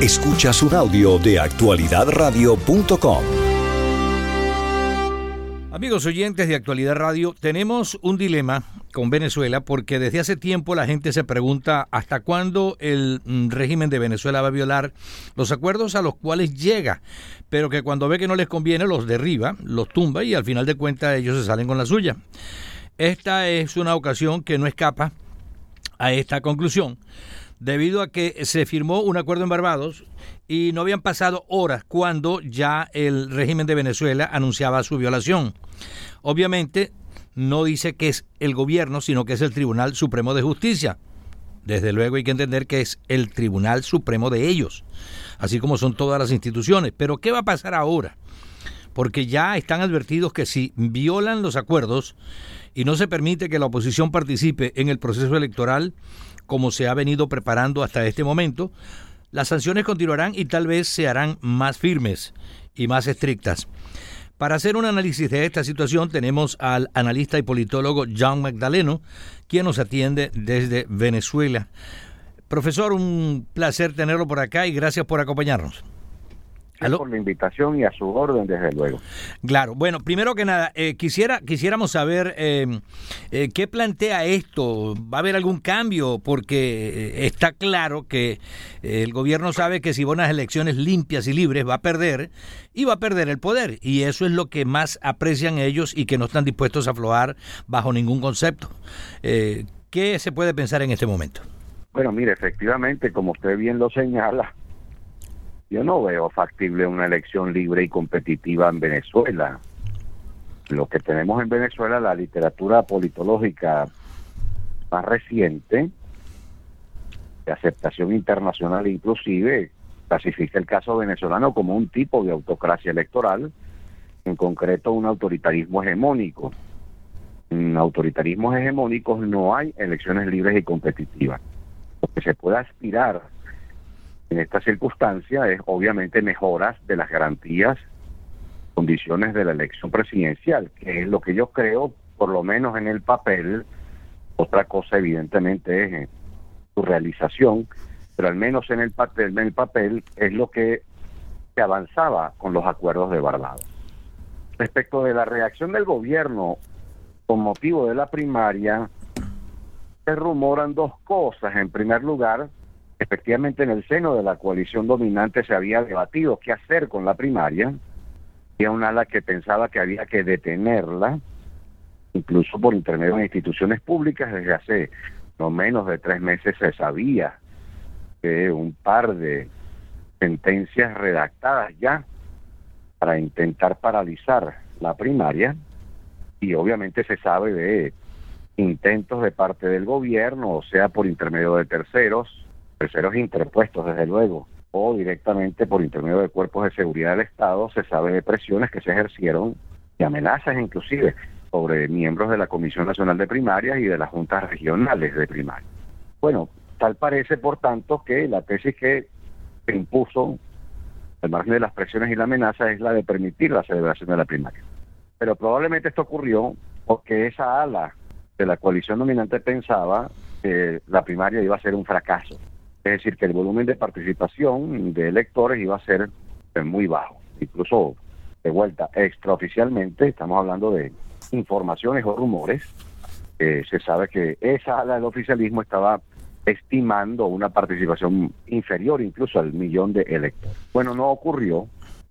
Escuchas un audio de actualidadradio.com. Amigos oyentes de Actualidad Radio, tenemos un dilema con Venezuela porque desde hace tiempo la gente se pregunta hasta cuándo el mm, régimen de Venezuela va a violar los acuerdos a los cuales llega, pero que cuando ve que no les conviene los derriba, los tumba y al final de cuentas ellos se salen con la suya. Esta es una ocasión que no escapa a esta conclusión debido a que se firmó un acuerdo en Barbados y no habían pasado horas cuando ya el régimen de Venezuela anunciaba su violación. Obviamente no dice que es el gobierno, sino que es el Tribunal Supremo de Justicia. Desde luego hay que entender que es el Tribunal Supremo de ellos, así como son todas las instituciones. Pero ¿qué va a pasar ahora? Porque ya están advertidos que si violan los acuerdos y no se permite que la oposición participe en el proceso electoral, como se ha venido preparando hasta este momento, las sanciones continuarán y tal vez se harán más firmes y más estrictas. Para hacer un análisis de esta situación tenemos al analista y politólogo John Magdaleno, quien nos atiende desde Venezuela. Profesor, un placer tenerlo por acá y gracias por acompañarnos por la invitación y a su orden, desde luego. Claro. Bueno, primero que nada, eh, quisiera quisiéramos saber eh, eh, qué plantea esto. ¿Va a haber algún cambio? Porque está claro que el gobierno sabe que si va a unas elecciones limpias y libres va a perder y va a perder el poder. Y eso es lo que más aprecian ellos y que no están dispuestos a aflojar bajo ningún concepto. ¿Qué se puede pensar en este momento? Bueno, mire, efectivamente, como usted bien lo señala, yo no veo factible una elección libre y competitiva en Venezuela. Lo que tenemos en Venezuela, la literatura politológica más reciente, de aceptación internacional inclusive, clasifica el caso venezolano como un tipo de autocracia electoral, en concreto un autoritarismo hegemónico. En autoritarismos hegemónicos no hay elecciones libres y competitivas. Lo que se puede aspirar en esta circunstancia es obviamente mejoras de las garantías, condiciones de la elección presidencial, que es lo que yo creo, por lo menos en el papel, otra cosa evidentemente es eh, su realización, pero al menos en el papel, en el papel es lo que se avanzaba con los acuerdos de Barbados. Respecto de la reacción del gobierno con motivo de la primaria, se rumoran dos cosas. En primer lugar, efectivamente en el seno de la coalición dominante se había debatido qué hacer con la primaria. Había un ala que pensaba que había que detenerla, incluso por intermedio de instituciones públicas. Desde hace no menos de tres meses se sabía que un par de sentencias redactadas ya para intentar paralizar la primaria y obviamente se sabe de intentos de parte del gobierno, o sea, por intermedio de terceros, terceros interpuestos, desde luego, o directamente por intermedio de cuerpos de seguridad del Estado, se sabe de presiones que se ejercieron y amenazas inclusive sobre miembros de la Comisión Nacional de Primarias y de las juntas regionales de primarias. Bueno, tal parece, por tanto, que la tesis que se impuso, al margen de las presiones y la amenaza, es la de permitir la celebración de la primaria. Pero probablemente esto ocurrió porque esa ala de la coalición dominante pensaba que la primaria iba a ser un fracaso es decir, que el volumen de participación de electores iba a ser eh, muy bajo. Incluso, de vuelta, extraoficialmente, estamos hablando de informaciones o rumores, se sabe que esa ala del oficialismo estaba estimando una participación inferior incluso al millón de electores. Bueno, no ocurrió.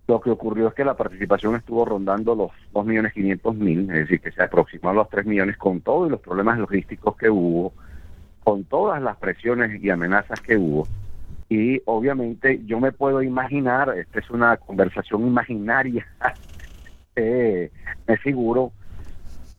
Lo que ocurrió es que la participación estuvo rondando los 2.500.000, es decir, que se aproximó a los 3 millones con todos los problemas logísticos que hubo, con todas las presiones y amenazas que hubo. Y obviamente yo me puedo imaginar, esta es una conversación imaginaria, eh, me figuro,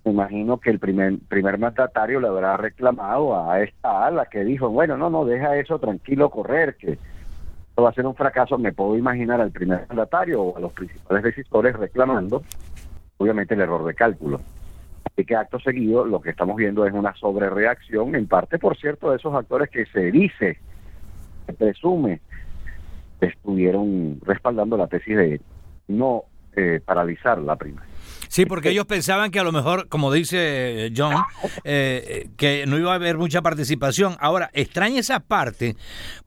imagino que el primer, primer mandatario le habrá reclamado a esta ala que dijo, bueno, no, no, deja eso tranquilo correr, que esto va a ser un fracaso. Me puedo imaginar al primer mandatario o a los principales decisores reclamando, obviamente, el error de cálculo. Así que acto seguido lo que estamos viendo es una sobrereacción, en parte, por cierto, de esos actores que se dice, se presume, estuvieron respaldando la tesis de no eh, paralizar la primaria. Sí, porque ellos pensaban que a lo mejor, como dice John, eh, que no iba a haber mucha participación. Ahora, extraña esa parte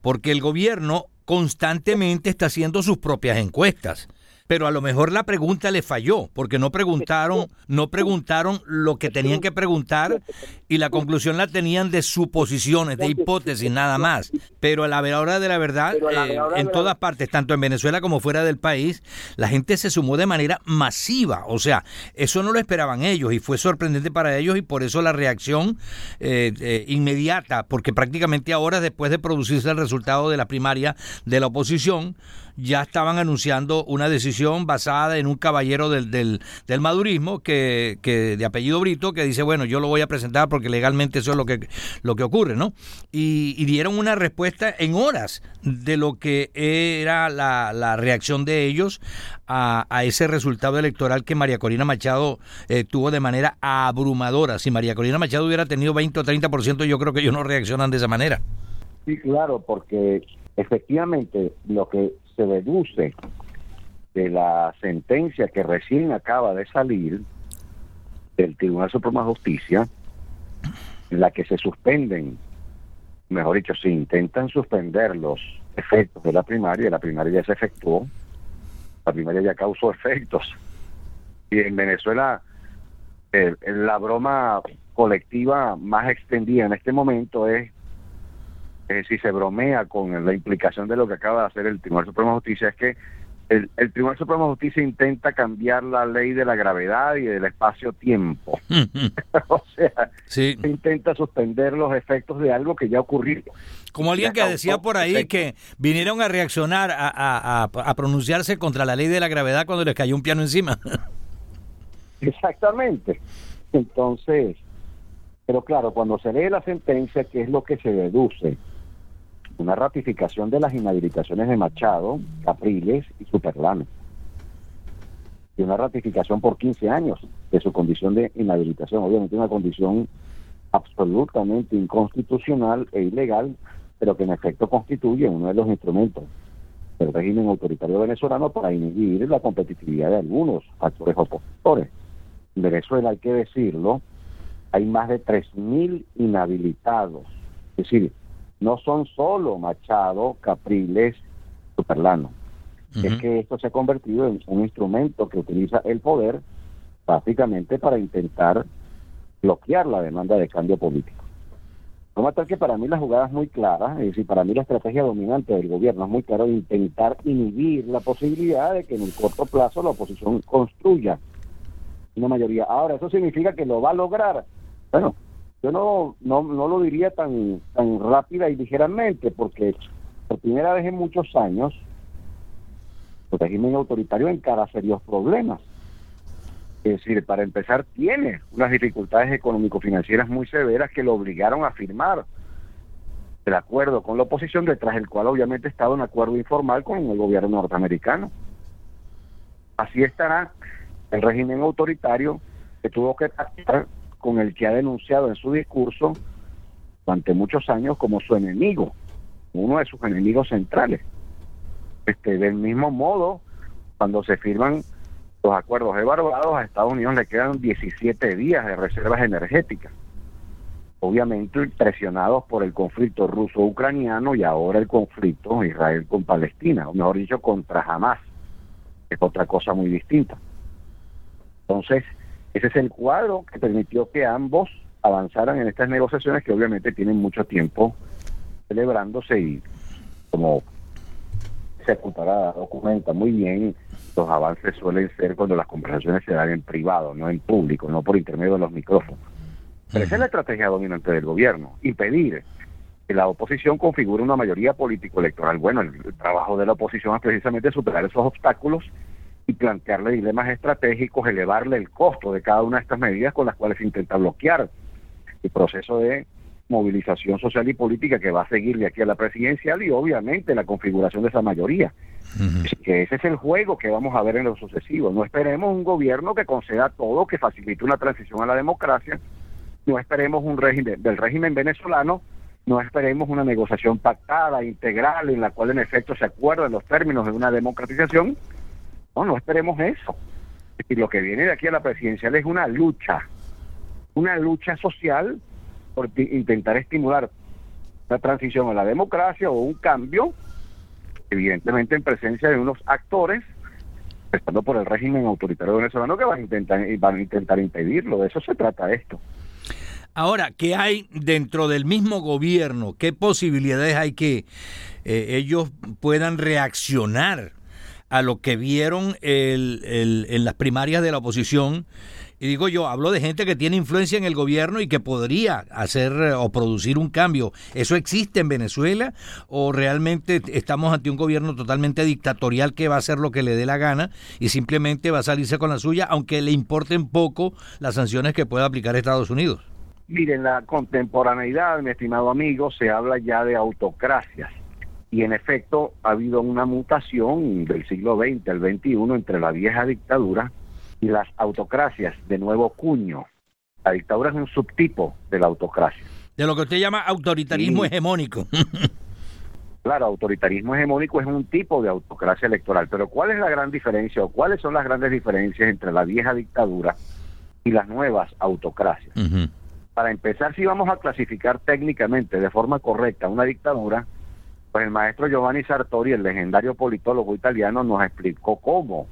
porque el gobierno constantemente está haciendo sus propias encuestas pero a lo mejor la pregunta le falló, porque no preguntaron, no preguntaron lo que tenían que preguntar y la conclusión la tenían de suposiciones, de hipótesis, nada más. Pero a la hora de la verdad, eh, en todas partes, tanto en Venezuela como fuera del país, la gente se sumó de manera masiva. O sea, eso no lo esperaban ellos y fue sorprendente para ellos y por eso la reacción eh, eh, inmediata, porque prácticamente ahora, después de producirse el resultado de la primaria de la oposición, ya estaban anunciando una decisión basada en un caballero del, del, madurismo que, que, de apellido Brito que dice, bueno, yo lo voy a presentar porque legalmente eso es lo que, lo que ocurre, ¿no? Y, dieron una respuesta en horas de lo que era la, la reacción de ellos a, a, ese resultado electoral que María Corina Machado eh, tuvo de manera abrumadora. Si María Corina Machado hubiera tenido 20 o 30%, yo creo que ellos no reaccionan de esa manera. Sí, claro, porque efectivamente lo que se deduce de la sentencia que recién acaba de salir del Tribunal Supremo de Justicia, en la que se suspenden, mejor dicho, se intentan suspender los efectos de la primaria, la primaria ya se efectuó, la primaria ya causó efectos. Y en Venezuela, la broma colectiva más extendida en este momento es si se bromea con la implicación de lo que acaba de hacer el Tribunal Supremo de Justicia, es que el, Tribunal Supremo de Justicia intenta cambiar la ley de la gravedad y del espacio-tiempo. o sea, se intenta suspender los efectos de algo que ya ocurrió. Como alguien que decía por ahí que vinieron a reaccionar, a, a pronunciarse contra la ley de la gravedad cuando les cayó un piano encima. Exactamente. Entonces, pero claro, cuando se lee la sentencia, ¿qué es lo que se deduce? Una ratificación de las inhabilitaciones de Machado, Capriles y Superlano. Y una ratificación por 15 años de su condición de inhabilitación. Obviamente una condición absolutamente inconstitucional e ilegal, pero que en efecto constituye uno de los instrumentos del régimen autoritario venezolano para inhibir la competitividad de algunos actores opositores. En Venezuela, hay que decirlo, hay más de 3.000 inhabilitados. Es decir, no son solo Machado, Capriles, Superlano. Es que esto se ha convertido en un instrumento que utiliza el poder básicamente para intentar bloquear la demanda de cambio político. Como tal que para mí la jugada es muy clara, es decir, para mí la estrategia dominante del gobierno es muy clara de intentar inhibir la posibilidad de que en el corto plazo la oposición construya una mayoría. Ahora, ¿eso significa que lo va a lograr? Bueno, yo no, no, no lo diría tan, tan rápida y ligeramente, porque por primera vez en muchos años el régimen autoritario encara serios problemas. Es decir, para empezar, tiene unas dificultades económico-financieras muy severas que lo obligaron a firmar el acuerdo con la oposición, detrás del cual obviamente estaba un acuerdo informal con el gobierno norteamericano. Así estará el régimen autoritario que tuvo que pactar con el que ha denunciado en su discurso durante muchos años como su enemigo, uno de sus enemigos centrales. Este, del mismo modo, cuando se firman los acuerdos de Barbados, a Estados Unidos le quedan 17 días de reservas energéticas. Obviamente presionados por el conflicto ruso-ucraniano y ahora el conflicto Israel con Palestina, o mejor dicho, contra Hamas, es otra cosa muy distinta. Entonces, ese es el cuadro que permitió que ambos avanzaran en estas negociaciones que obviamente tienen mucho tiempo celebrándose y como se ocupará, documenta muy bien, los avances suelen ser cuando las conversaciones se dan en privado, no en público, no por intermedio de los micrófonos. Pero esa es la estrategia dominante del gobierno, impedir que la oposición configure una mayoría político-electoral. Bueno, el, el trabajo de la oposición es precisamente superar esos obstáculos y plantearle dilemas estratégicos, elevarle el costo de cada una de estas medidas con las cuales se intenta bloquear el proceso de movilización social y política que va a seguir de aquí a la presidencial y obviamente la configuración de esa mayoría. que ese es el juego que vamos a ver en lo sucesivo. No esperemos un gobierno que conceda todo, que facilite una transición a la democracia. No esperemos un régimen del régimen venezolano. No esperemos una negociación pactada, integral, en la cual en efecto se acuerden los términos de una democratización no, no esperemos eso. Y lo que viene de aquí a la presidencial es una lucha, una lucha social por intentar estimular la transición a la democracia o un cambio evidentemente en presencia de unos actores, empezando por el régimen autoritario venezolano, que van a intentar, van a intentar impedirlo. De eso se trata esto. Ahora, ¿qué hay dentro del mismo gobierno? ¿Qué posibilidades hay que eh, ellos puedan reaccionar a lo que vieron en las primarias de la oposición? Y digo yo, hablo de gente que tiene influencia en el gobierno y que podría hacer eh, o producir un cambio. ¿Eso existe en Venezuela o realmente estamos ante un gobierno totalmente dictatorial que va a hacer lo que le dé la gana y simplemente va a salirse con la suya, aunque le importen poco las sanciones que pueda aplicar Estados Unidos? Miren, la contemporaneidad, mi estimado amigo, se habla ya de autocracias. Y en efecto ha habido una mutación del siglo XX al XXI entre la vieja dictadura y las autocracias de nuevo cuño. La dictadura es un subtipo de la autocracia. De lo que usted llama autoritarismo hegemónico. claro, autoritarismo hegemónico es un tipo de autocracia electoral, pero ¿cuál es la gran diferencia o cuáles son las grandes diferencias entre la vieja dictadura y las nuevas autocracias? Para empezar, si vamos a clasificar técnicamente de forma correcta una dictadura, pues el maestro Giovanni Sartori, el legendario politólogo italiano, nos explicó cómo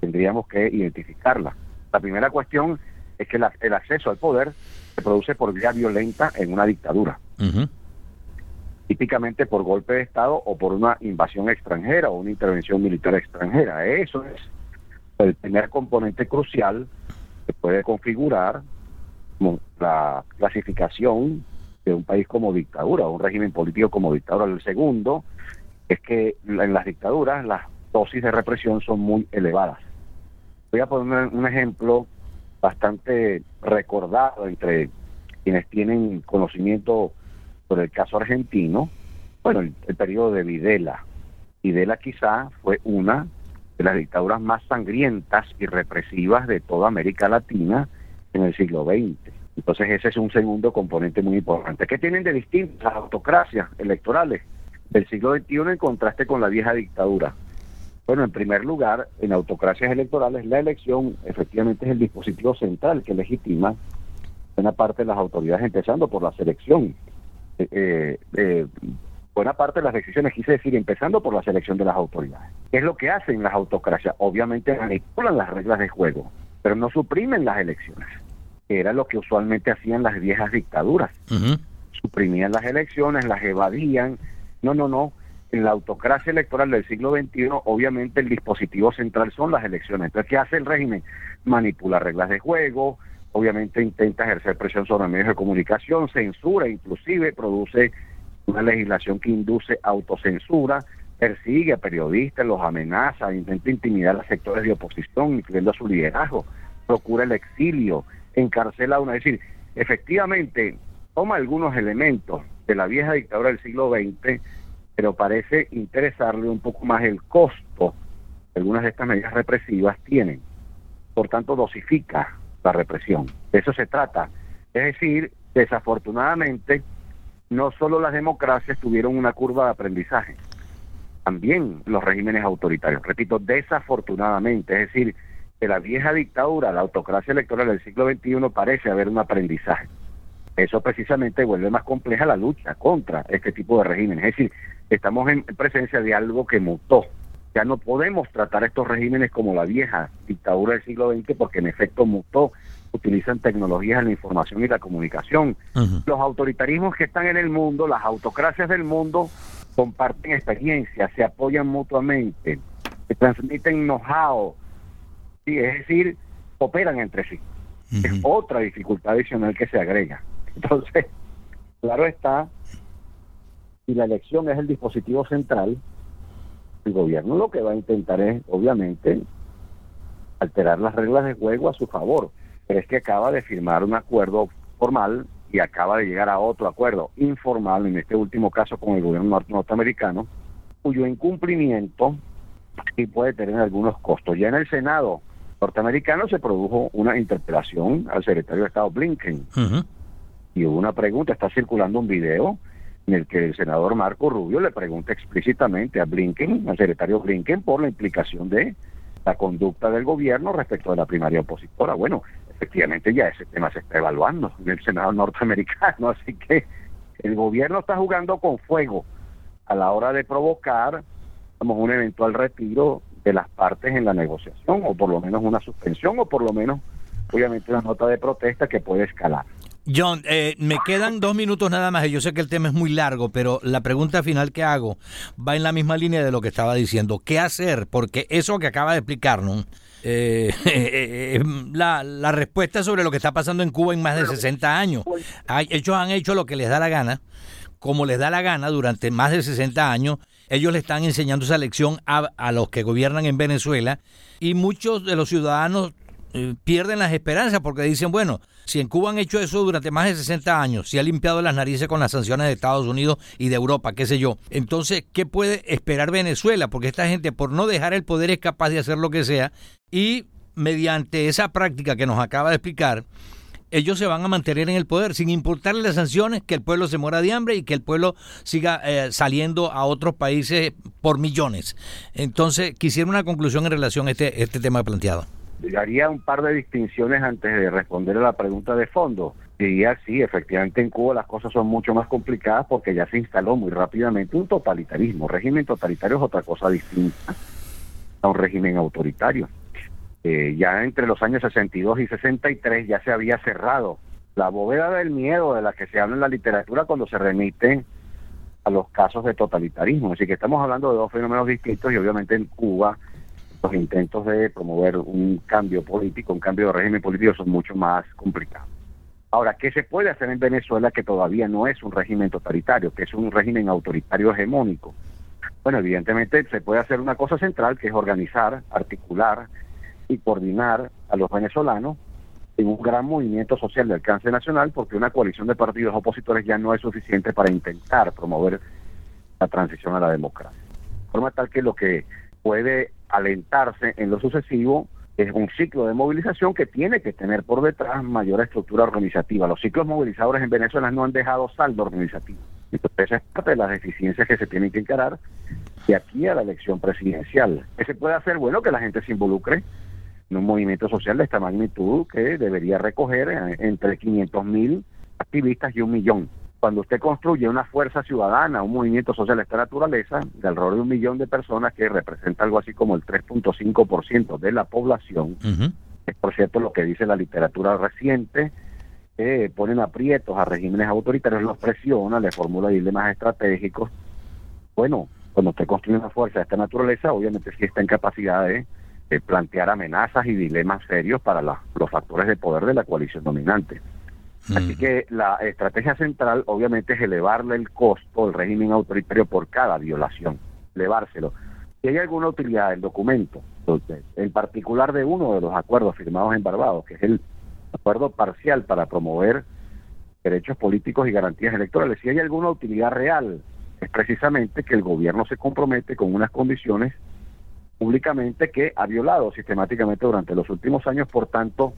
tendríamos que identificarla. La primera cuestión es que el acceso al poder se produce por vía violenta en una dictadura. Típicamente por golpe de Estado o por una invasión extranjera o una intervención militar extranjera. Eso es el primer componente crucial que puede configurar la clasificación de un país como dictadura un régimen político como dictadura. El segundo es que en las dictaduras las dosis de represión son muy elevadas. Voy a poner un ejemplo bastante recordado entre quienes tienen conocimiento sobre el caso argentino, bueno, el, periodo de Videla. Videla quizá fue una de las dictaduras más sangrientas y represivas de toda América Latina en el siglo XX. Entonces ese es un segundo componente muy importante. ¿Qué tienen de distinto las autocracias electorales del siglo XXI en contraste con la vieja dictadura? Bueno, en primer lugar, en autocracias electorales, la elección efectivamente es el dispositivo central que legitima buena parte de las autoridades, empezando por la selección. Eh, eh, eh, buena parte de las decisiones, quise decir, empezando por la selección de las autoridades. ¿Qué es lo que hacen las autocracias? Obviamente manipulan las reglas de juego, pero no suprimen las elecciones, que era lo que usualmente hacían las viejas dictaduras. Suprimían las elecciones, las evadían. No, no, no en la autocracia electoral del siglo XXI, obviamente el dispositivo central son las elecciones. Entonces, ¿qué hace el régimen? Manipula reglas de juego, obviamente intenta ejercer presión sobre medios de comunicación, censura, inclusive produce una legislación que induce autocensura, persigue a periodistas, los amenaza, intenta intimidar a sectores de oposición, incluyendo a su liderazgo, procura el exilio, encarcela una. Es decir, efectivamente, toma algunos elementos de la vieja dictadura del siglo XX pero parece interesarle un poco más el costo que algunas de estas medidas represivas tienen. Por tanto, dosifica la represión. De eso se trata. Es decir, desafortunadamente, no solo las democracias tuvieron una curva de aprendizaje, también los regímenes autoritarios. Repito, desafortunadamente, es decir, que la vieja dictadura, la autocracia electoral del siglo XXI parece haber un aprendizaje. Eso precisamente vuelve más compleja la lucha contra este tipo de regímenes. Es decir, estamos en presencia de algo que mutó. Ya no podemos tratar estos regímenes como la vieja dictadura del siglo XX porque en efecto mutó. Utilizan tecnologías en la información y la comunicación. Los autoritarismos que están en el mundo, las autocracias del mundo, comparten experiencias, se apoyan mutuamente, se transmiten know-how, es decir, cooperan entre sí. Es otra dificultad adicional que se agrega. Entonces, claro está, si la elección es el dispositivo central, el gobierno lo que va a intentar es, obviamente, alterar las reglas de juego a su favor. Pero es que acaba de firmar un acuerdo formal y acaba de llegar a otro acuerdo informal, en este último caso con el gobierno norteamericano, cuyo incumplimiento sí puede tener algunos costos. Ya en el Senado norteamericano se produjo una interpelación al secretario de Estado Blinken y hubo una pregunta, está circulando un video en el que el senador Marco Rubio le pregunta explícitamente a Blinken, al secretario Blinken, por la implicación de la conducta del gobierno respecto de la primaria opositora. Bueno, efectivamente ya ese tema se está evaluando en el Senado norteamericano, así que el gobierno está jugando con fuego a la hora de provocar un eventual retiro de las partes en la negociación, o por lo menos una suspensión, o por lo menos, obviamente, una nota de protesta que puede escalar. John, eh, me quedan dos minutos nada más y yo sé que el tema es muy largo, pero la pregunta final que hago va en la misma línea de lo que estaba diciendo. ¿Qué hacer? Porque eso que acaba de explicarnos, eh, eh, la, la, respuesta sobre lo que está pasando en Cuba en más de 60 años. Ellos han hecho lo que les da la gana, como les da la gana durante más de 60 años. Ellos le están enseñando esa lección a, a los que gobiernan en Venezuela y muchos de los ciudadanos eh, pierden las esperanzas porque dicen, bueno, si en Cuba han hecho eso durante más de 60 años, si ha limpiado las narices con las sanciones de Estados Unidos y de Europa, qué sé yo, entonces, ¿qué puede esperar Venezuela? Porque esta gente, por no dejar el poder, es capaz de hacer lo que sea y mediante esa práctica que nos acaba de explicar, ellos se van a mantener en el poder sin importarle las sanciones, que el pueblo se muera de hambre y que el pueblo siga eh, saliendo a otros países por millones. Entonces, quisiera una conclusión en relación a este, este tema planteado haría un par de distinciones antes de responder a la pregunta de fondo. Diría, sí, efectivamente en Cuba las cosas son mucho más complicadas porque ya se instaló muy rápidamente un totalitarismo. Régimen totalitario es otra cosa distinta a un régimen autoritario. Eh, ya entre los años 62 y 63 ya se había cerrado la bóveda del miedo de la que se habla en la literatura cuando se remiten a los casos de totalitarismo. Así que estamos hablando de dos fenómenos distintos y obviamente en Cuba los intentos de promover un cambio político, un cambio de régimen político son mucho más complicados. Ahora, ¿qué se puede hacer en Venezuela que todavía no es un régimen totalitario, que es un régimen autoritario hegemónico? Bueno, evidentemente se puede hacer una cosa central, que es organizar, articular y coordinar a los venezolanos en un gran movimiento social de alcance nacional, porque una coalición de partidos opositores ya no es suficiente para intentar promover la transición a la democracia. De forma tal que lo que puede alentarse en lo sucesivo es un ciclo de movilización que tiene que tener por detrás mayor estructura organizativa. Los ciclos movilizadores en Venezuela no han dejado saldo organizativo. Entonces, esa es parte de las deficiencias que se tienen que encarar de aquí a la elección presidencial. ¿Qué se puede hacer? Bueno, que la gente se involucre en un movimiento social de esta magnitud que debería recoger eh, entre 500 mil activistas y un millón cuando usted construye una fuerza ciudadana, un movimiento social de esta naturaleza, de alrededor de un millón de personas que representa algo así como el 3.5% de la población, es por cierto lo que dice la literatura reciente, que ponen aprietos a regímenes autoritarios, los presiona, le formula dilemas estratégicos. Bueno, cuando usted construye una fuerza de esta naturaleza, obviamente sí está en capacidad de, plantear amenazas y dilemas serios para los factores de poder de la coalición dominante. Así que la estrategia central obviamente es elevarle el costo del régimen autoritario por cada violación, elevárselo. Si hay alguna utilidad del documento, en particular de uno de los acuerdos firmados en Barbados, que es el acuerdo parcial para promover derechos políticos y garantías electorales, si hay alguna utilidad real, es precisamente que el gobierno se compromete con unas condiciones públicamente que ha violado sistemáticamente durante los últimos años, por tanto,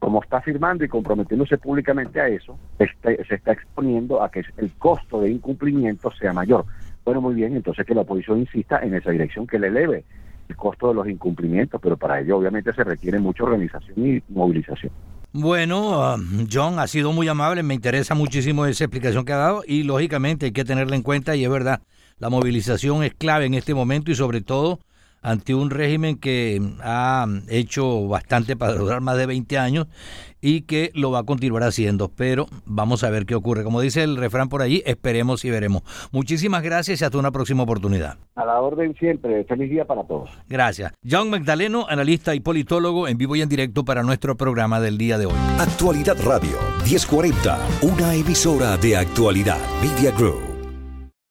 como está firmando y comprometiéndose públicamente a eso, este, se está exponiendo a que el costo de incumplimiento sea mayor. Bueno, muy bien, entonces que la oposición insista en esa dirección, que le eleve el costo de los incumplimientos, pero para ello obviamente se requiere mucha organización y movilización. Bueno, um, John, ha sido muy amable, me interesa muchísimo esa explicación que ha dado y lógicamente hay que tenerla en cuenta y es verdad, la movilización es clave en este momento y sobre todo ante un régimen que ha hecho bastante para durar más de 20 años y que lo va a continuar haciendo. Pero vamos a ver qué ocurre. Como dice el refrán por allí, esperemos y veremos. Muchísimas gracias y hasta una próxima oportunidad. A la orden siempre. Feliz día para todos. Gracias. John Magdaleno, analista y politólogo, en vivo y en directo para nuestro programa del día de hoy. Actualidad Radio 1040, una emisora de actualidad Media Group.